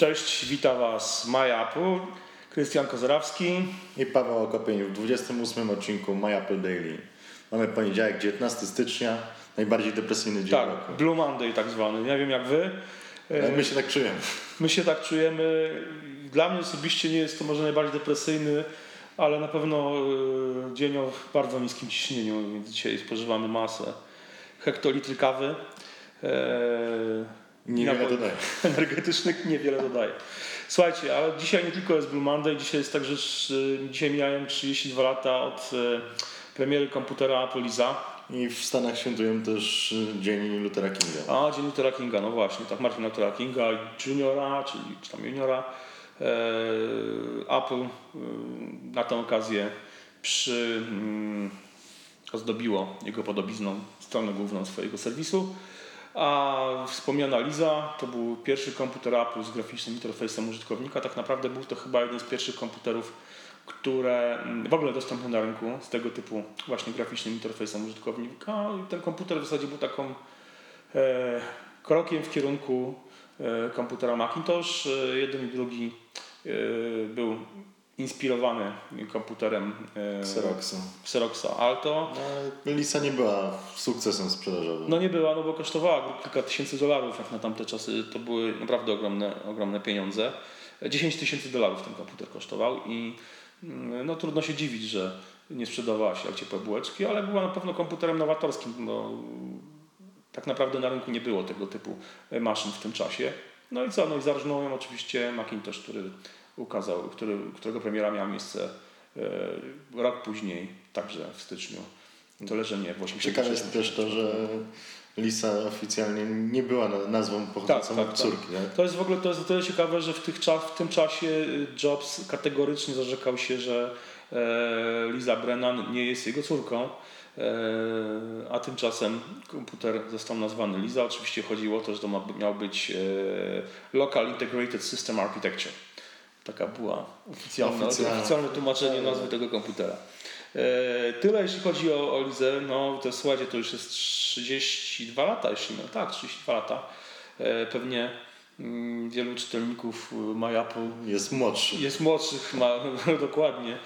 Cześć, witam Was Maja Apple, Krystian Kozarawski i Paweł Okopień w 28 odcinku My Apple Daily. Mamy poniedziałek, 19 stycznia, najbardziej depresyjny dzień tak, roku. Blue Monday tak zwany. Nie wiem jak Wy. Ale my się tak czujemy. My się tak czujemy. Dla mnie osobiście nie jest to może najbardziej depresyjny, ale na pewno e, dzień o bardzo niskim ciśnieniu, dzisiaj spożywamy masę hektolitry kawy. E, Niewiele dodaje. Energetycznych niewiele dodaje. Słuchajcie, ale dzisiaj nie tylko jest Blue Monday, dzisiaj jest także, dzisiaj mijają 32 lata od e, premiery komputera Apple Liza. I w Stanach świętują też Dzień Luthera Kinga. A, Dzień Luthera Kinga, no właśnie, tak, Martin Luthera Kinga Juniora, czyli czy tam Juniora. E, Apple e, na tę okazję przy, mm, ozdobiło jego podobizną stronę główną swojego serwisu. A wspomniana Liza to był pierwszy komputer Apple z graficznym interfejsem użytkownika. Tak naprawdę był to chyba jeden z pierwszych komputerów, które mm, w ogóle dostępne na rynku z tego typu właśnie graficznym interfejsem użytkownika. I ten komputer w zasadzie był taką e, krokiem w kierunku e, komputera Macintosh. E, jeden i drugi e, był inspirowany komputerem e, Xeroxa. Xeroxa Alto. No, Lisa nie była sukcesem sprzedażowym. No nie była, no bo kosztowała kilka tysięcy dolarów, jak na tamte czasy to były naprawdę ogromne, ogromne pieniądze. 10 tysięcy dolarów ten komputer kosztował i mm, no trudno się dziwić, że nie sprzedawała się jak ciepłe bułeczki, ale była na pewno komputerem nowatorskim, bo tak naprawdę na rynku nie było tego typu maszyn w tym czasie. No i co, no i zarżnął ją oczywiście Macintosh, który ukazał, który, którego premiera miała miejsce e, rok później, także w styczniu. Tyle, że nie, w 86. Ciekawe jest też to, że Lisa oficjalnie nie była nazwą pochodzącą tak, tak, tak. córki. Tak. To jest w ogóle to jest o tyle ciekawe, że w, tych czas, w tym czasie Jobs kategorycznie zarzekał się, że e, Lisa Brennan nie jest jego córką. E, a tymczasem komputer został nazwany Lisa. Oczywiście chodziło o to, że to ma, miał być e, Local Integrated System Architecture. Taka była oficjalna, oficjalne tłumaczenie nazwy tego komputera. E, tyle jeśli chodzi o, o Lizę, no to słuchajcie, to już jest 32 lata, jeśli nie, tak, 32 lata. E, pewnie mm, wielu czytelników MyApple jest młodszy. Jest młodszych, ma dokładnie.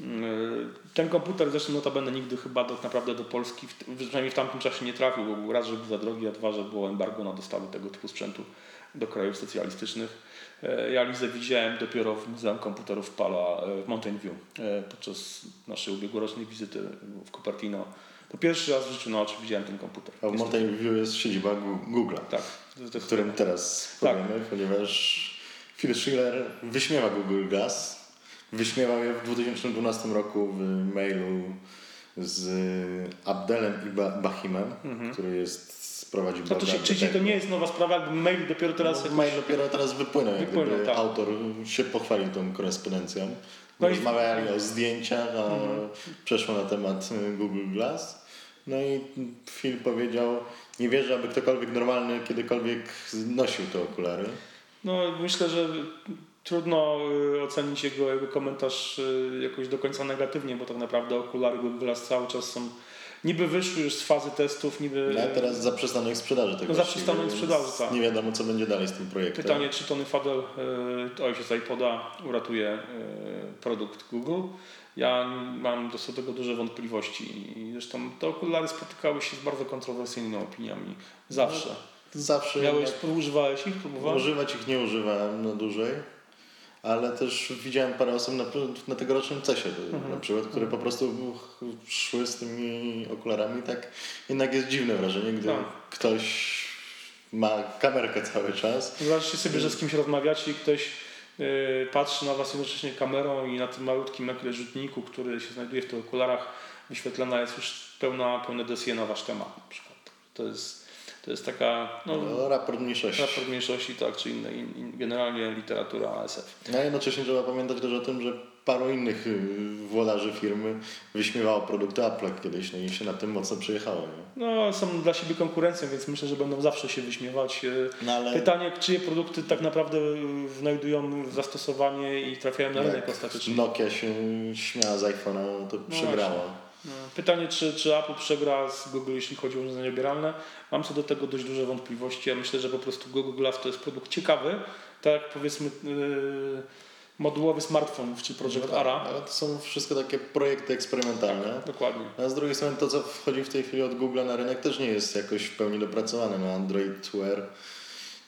Mm, ten komputer zresztą notabene nigdy chyba tak naprawdę do Polski, przynajmniej w tamtym czasie nie trafił, bo raz, że był za drogi, a dwa, że było embargo na dostawy tego typu sprzętu do krajów socjalistycznych. E, ja Lizę widziałem dopiero w Muzeum Komputerów Pala e, w Mountain View e, podczas naszej ubiegłorocznej wizyty w Cupertino. To pierwszy raz w życiu na oczy widziałem ten komputer. A w Mountain View jest siedziba Google'a, tak, o którym teraz tak. powiemy, ponieważ Phil Schiller wyśmiewa Google Glass. Wyśmiewał je w 2012 roku w mailu z Abdelem i Bahimem, mhm. który jest sprowadził to, to się, Czyli to nie jest nowa sprawa, jakby mail dopiero teraz... No, mail dopiero teraz wypłynął, wypłynął tak. autor się pochwalił tą korespondencją. No Rozmawiali i... o zdjęciach, a mhm. przeszło na temat y, Google Glass. No i Phil powiedział, nie wierzę, aby ktokolwiek normalny kiedykolwiek nosił te okulary. No myślę, że trudno y, ocenić jego, jego komentarz y, jakoś do końca negatywnie, bo tak naprawdę okulary Google Glass cały czas są niby wyszły już z fazy testów, niby... No, teraz zaprzestano ich sprzedaży tego No zaprzestano ich sprzedaży, tak. Nie wiadomo, co będzie dalej z tym projektem. Pytanie, czy Tony Fadel, e, ojciec iPoda, uratuje produkt Google. Ja mam do tego duże wątpliwości i zresztą te okulary spotykały się z bardzo kontrowersyjnymi opiniami. Zawsze. No, zawsze. Miałeś, używałeś ich? Próbowałeś? Używać ich nie używałem na dłużej ale też widziałem parę osób na, na tegorocznym CESie mhm. na przykład, które po prostu szły z tymi okularami. Tak jednak jest dziwne wrażenie, gdy no. ktoś ma kamerkę cały czas. Wyobraźcie sobie, że z kimś rozmawiacie i ktoś yy, patrzy na was jednocześnie kamerą i na tym malutkim rzutniku, który się znajduje w tych okularach wyświetlana jest już pełna, pełne dossier na wasz temat na przykład. To jest to jest taka... No, no, raport mniejszości. Raport mniejszości, tak, czy inne, in, generalnie literatura ASF. No jednocześnie trzeba pamiętać też o tym, że paru innych y, włodarzy firmy wyśmiewało produkty Apple kiedyś no i się na tym mocno przyjechało. Nie? No, są dla siebie konkurencją, więc myślę, że będą zawsze się wyśmiewać. Y, no, ale... Pytanie, czyje produkty tak naprawdę znajdują zastosowanie i trafiają na rynek ostatecznie. Nokia się śmiała z iPhone'a, to no przegrała. Właśnie. No, pytanie, czy, czy Apple przegra z Google, jeśli chodzi o urządzenia odbieralne. Mam co do tego dość duże wątpliwości. Ja myślę, że po prostu Google Glass to jest produkt ciekawy, tak jak powiedzmy yy, modułowy smartfon czy Project no tak, Ara. Ale to są wszystko takie projekty eksperymentalne. Tak, dokładnie. A z drugiej strony to, co wchodzi w tej chwili od Google na rynek też nie jest jakoś w pełni dopracowane. No Android Wear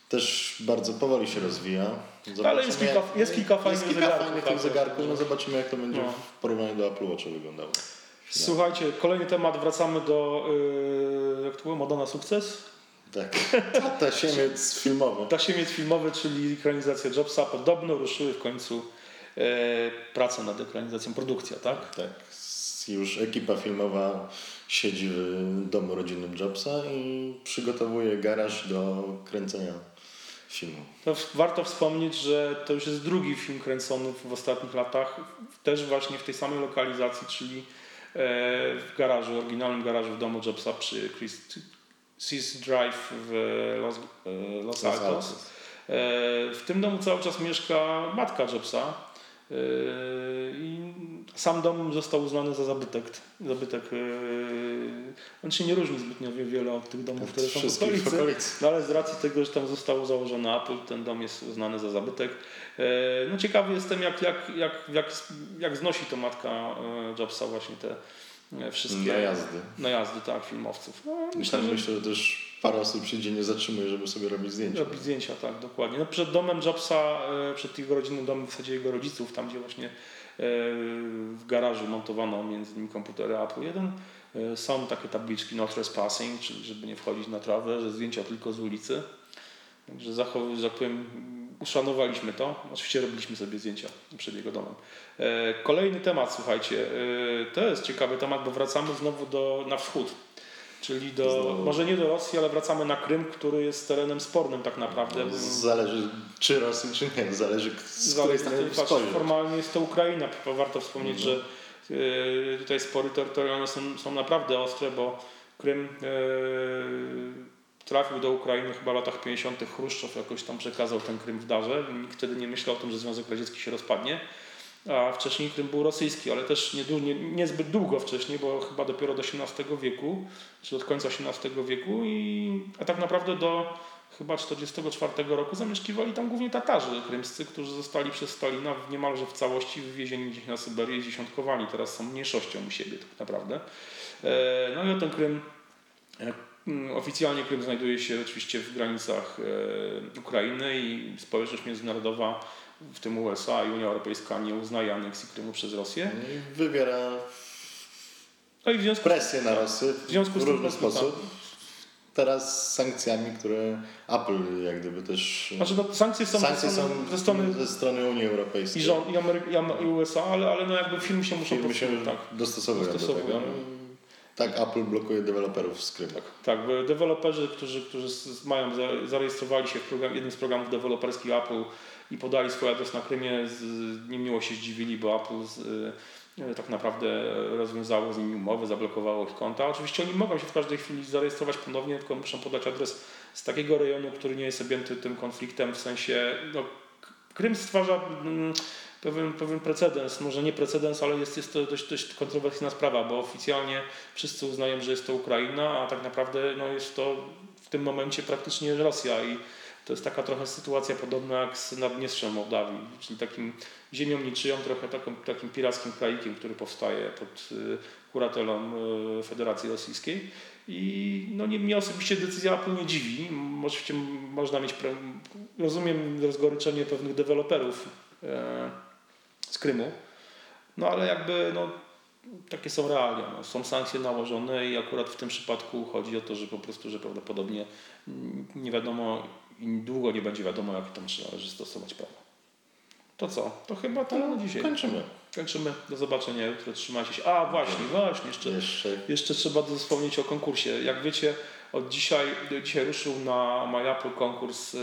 też bardzo powoli się rozwija. Zobaczymy, ale jest kilka, jest kilka fajnych jest kilka zegarków. Fajnych zegarków. No zobaczymy jak to będzie no. w porównaniu do Apple Watcha wyglądało. Słuchajcie, kolejny temat, wracamy do, yy, jak to było, Moda na sukces? Tak, tasiemiec filmowy. Tasiemiec filmowy, czyli ekranizacja Jobsa. Podobno ruszyły w końcu e, prace nad ekranizacją, produkcja, tak? Tak, już ekipa filmowa siedzi w domu rodzinnym Jobsa i przygotowuje garaż do kręcenia filmu. To warto wspomnieć, że to już jest drugi film kręcony w ostatnich latach, też właśnie w tej samej lokalizacji, czyli w garażu, oryginalnym garażu w domu Jobsa przy Seas Drive w Los, e, Los Altos. E, w tym domu cały czas mieszka matka Jobsa i sam dom został uznany za zabytek. zabytek on się nie różni zbytnio wiele od tych domów, które są w okolicy. No ale z racji tego, że tam zostało założone Apple, ten dom jest uznany za zabytek. No ciekawy jestem, jak, jak, jak, jak, jak znosi to matka Jobsa właśnie te wszystkie najazdy. Najazdy, tak, filmowców. No, myślę, że... myślę, że też parę osób się nie zatrzymuje, żeby sobie robić zdjęcia. Robić zdjęcia, tak, dokładnie. No, przed domem Jobsa, e, przed jego rodzinnym domem w zasadzie jego rodziców, tam gdzie właśnie e, w garażu montowano między innymi komputery Apple 1, e, są takie tabliczki no trespassing, czyli żeby nie wchodzić na trawę, że zdjęcia tylko z ulicy. Także że tak powiem, uszanowaliśmy to. Oczywiście robiliśmy sobie zdjęcia przed jego domem. Kolejny temat, słuchajcie, to jest ciekawy temat, bo wracamy znowu do, na wschód. Czyli do, znowu. może nie do Rosji, ale wracamy na Krym, który jest terenem spornym tak naprawdę. No, zależy czy Rosji, czy nie. Zależy z której strony Formalnie jest to Ukraina. Warto wspomnieć, że y, tutaj spory terytorialne są, są naprawdę ostre, bo Krym y, trafił do Ukrainy chyba w latach 50. Chruszczow jakoś tam przekazał ten Krym w darze. Nikt wtedy nie myślał o tym, że Związek Radziecki się rozpadnie. A wcześniej Krym był rosyjski, ale też nie, nie, niezbyt długo wcześniej, bo chyba dopiero do XVIII wieku, czy od końca XVIII wieku, i, a tak naprawdę do chyba 1944 roku zamieszkiwali tam głównie Tatarzy krymscy, którzy zostali przez Stalina niemalże w całości wywiezieni gdzieś na Syberię i dziesiątkowani. Teraz są mniejszością u siebie tak naprawdę. E, no i o ten Krym Mm, oficjalnie Krym znajduje się oczywiście w granicach e, Ukrainy i społeczność międzynarodowa, w tym USA i Unia Europejska nie uznaje aneksji Krymu przez Rosję. No i wywiera no i w związku presję na Rosję w, związku z w różny sposób. Teraz z sankcjami, które Apple jak gdyby też... Znaczy no, sankcje są, sankcje są ze, strony, ze strony Unii Europejskiej. I, rząd, i, Amery i USA, ale, ale no jakby firmy się muszą firmy się tak, dostosowują, dostosowują do tego. Tak, Apple blokuje deweloperów z Krymu. Tak, tak deweloperzy, którzy, którzy mają, zarejestrowali się w program, jednym z programów deweloperskich Apple i podali swój adres na Krymie, z, niemiło się zdziwili, bo Apple z, e, tak naprawdę rozwiązało z nimi umowy, zablokowało ich konta. Oczywiście oni mogą się w każdej chwili zarejestrować ponownie, tylko muszą podać adres z takiego rejonu, który nie jest objęty tym konfliktem, w sensie no, Krym stwarza mm, pewien, pewien precedens, może nie precedens, ale jest, jest to dość, dość kontrowersyjna sprawa, bo oficjalnie wszyscy uznają, że jest to Ukraina, a tak naprawdę no, jest to w tym momencie praktycznie Rosja i to jest taka trochę sytuacja podobna jak z Naddniestrzem Mołdawii, czyli takim ziemią niczyją, trochę takim, takim pirackim kraikiem, który powstaje pod y, kuratelą y, Federacji Rosyjskiej. I no nie, mnie osobiście decyzja Apple nie dziwi. Oczywiście można mieć, rozumiem rozgoryczenie pewnych deweloperów, e, z Krymu. No ale jakby no, takie są realia. No. Są sankcje nałożone i akurat w tym przypadku chodzi o to, że po prostu, że prawdopodobnie nie wiadomo i długo nie będzie wiadomo, jakie tam należy stosować prawo. To co? To chyba tyle na dzisiaj. Kończymy. Kończymy. Do zobaczenia jutro. Trzymajcie się. A właśnie, właśnie. Jeszcze, jeszcze. jeszcze trzeba wspomnieć o konkursie. Jak wiecie, od dzisiaj, dzisiaj ruszył na MyApple konkurs, y,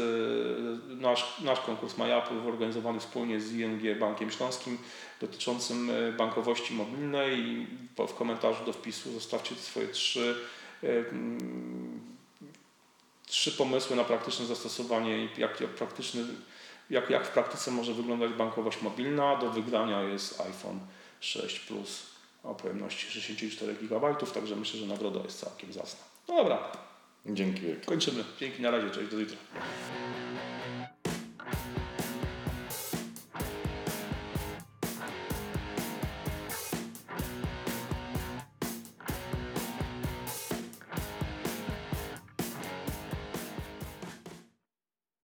nasz, nasz konkurs MyApple organizowany wspólnie z ING Bankiem Śląskim dotyczącym y, bankowości mobilnej i w komentarzu do wpisu zostawcie swoje trzy, y, trzy pomysły na praktyczne zastosowanie i jak, jak, praktyczny, jak, jak w praktyce może wyglądać bankowość mobilna. Do wygrania jest iPhone 6 Plus o pojemności 64 GB, także myślę, że nagroda jest całkiem zacna. No dobra. Dzięki wielkie. Kończymy. Dzięki, na razie, cześć, do jutra.